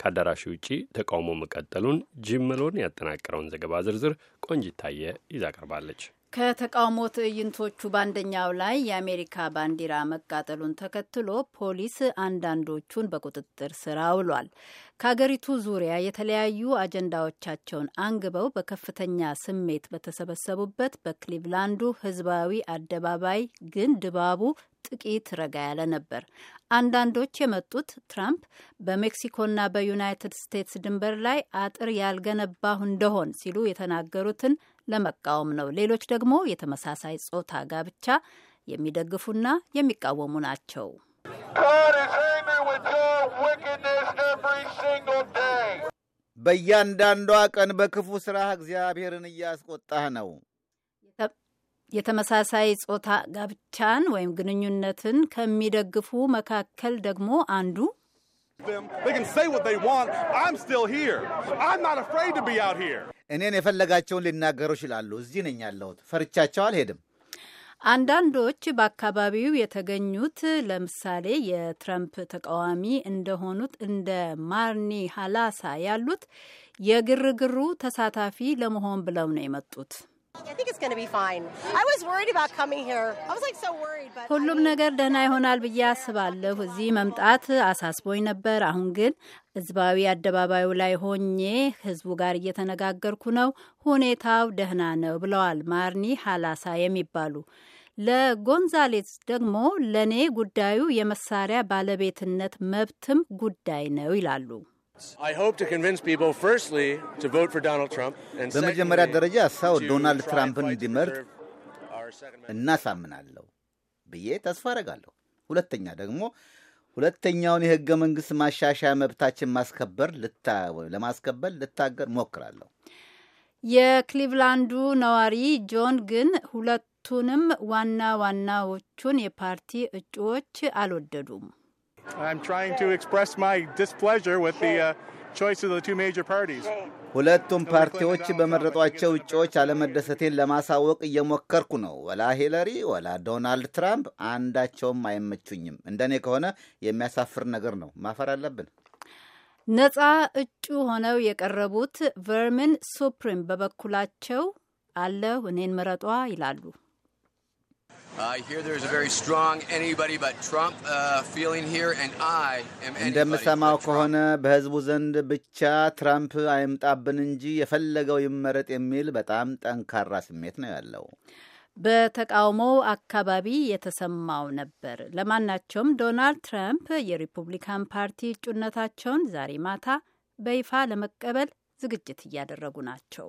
ከአዳራሹ ውጪ ተቃውሞ መቀጠሉን ጂም መሎን ያጠናቀረውን ዘገባ ዝርዝር ቆንጅታየ ይዛ ቀርባለች። ከተቃውሞ ትዕይንቶቹ በአንደኛው ላይ የአሜሪካ ባንዲራ መቃጠሉን ተከትሎ ፖሊስ አንዳንዶቹን በቁጥጥር ስር አውሏል። ከሀገሪቱ ዙሪያ የተለያዩ አጀንዳዎቻቸውን አንግበው በከፍተኛ ስሜት በተሰበሰቡበት በክሊቭላንዱ ሕዝባዊ አደባባይ ግን ድባቡ ጥቂት ረጋ ያለ ነበር። አንዳንዶች የመጡት ትራምፕ በሜክሲኮና በዩናይትድ ስቴትስ ድንበር ላይ አጥር ያልገነባሁ እንደሆን ሲሉ የተናገሩትን ለመቃወም ነው። ሌሎች ደግሞ የተመሳሳይ ጾታ ጋብቻ የሚደግፉና የሚቃወሙ ናቸው። በእያንዳንዷ ቀን በክፉ ሥራህ እግዚአብሔርን እያስቆጣህ ነው። የተመሳሳይ ጾታ ጋብቻን ወይም ግንኙነትን ከሚደግፉ መካከል ደግሞ አንዱ እኔን የፈለጋቸውን ሊናገሩ ይችላሉ። እዚህ ነኝ ያለሁት። ፈርቻቸው አልሄድም። አንዳንዶች በአካባቢው የተገኙት ለምሳሌ የትረምፕ ተቃዋሚ እንደሆኑት እንደ ማርኒ ሀላሳ ያሉት የግርግሩ ተሳታፊ ለመሆን ብለው ነው የመጡት። ሁሉም ነገር ደህና ይሆናል ብዬ አስባለሁ። እዚህ መምጣት አሳስቦኝ ነበር። አሁን ግን ህዝባዊ አደባባዩ ላይ ሆኜ ህዝቡ ጋር እየተነጋገርኩ ነው። ሁኔታው ደህና ነው ብለዋል ማርኒ ሀላሳ የሚባሉ። ለጎንዛሌስ ደግሞ ለእኔ ጉዳዩ የመሳሪያ ባለቤትነት መብትም ጉዳይ ነው ይላሉ። በመጀመሪያ ደረጃ ሰው ዶናልድ ትራምፕን እንዲመርጥ እናሳምናለሁ ብዬ ተስፋ አረጋለሁ። ሁለተኛ ደግሞ ሁለተኛውን የህገ መንግሥት ማሻሻያ መብታችን ማስከበር ለማስከበር ልታገር ሞክራለሁ። የክሊቭላንዱ ነዋሪ ጆን ግን ሁለቱንም ዋና ዋናዎቹን የፓርቲ እጩዎች አልወደዱም። ሁለቱም ፓርቲዎች በመረጧቸው እጩዎች አለመደሰቴን ለማሳወቅ እየሞከርኩ ነው። ወላ ሂለሪ ወላ ዶናልድ ትራምፕ አንዳቸውም አይመቹኝም። እንደኔ ከሆነ የሚያሳፍር ነገር ነው። ማፈር አለብን። ነጻ እጩ ሆነው የቀረቡት ቨርሚን ሱፕሪም በበኩላቸው አለሁ እኔን ምረጧ ይላሉ። እንደምሰማው ከሆነ በሕዝቡ ዘንድ ብቻ ትራምፕ አይምጣብን እንጂ የፈለገው ይመረጥ የሚል በጣም ጠንካራ ስሜት ነው ያለው። በተቃውሞው አካባቢ የተሰማው ነበር። ለማናቸውም ዶናልድ ትራምፕ የሪፑብሊካን ፓርቲ እጩነታቸውን ዛሬ ማታ በይፋ ለመቀበል ዝግጅት እያደረጉ ናቸው።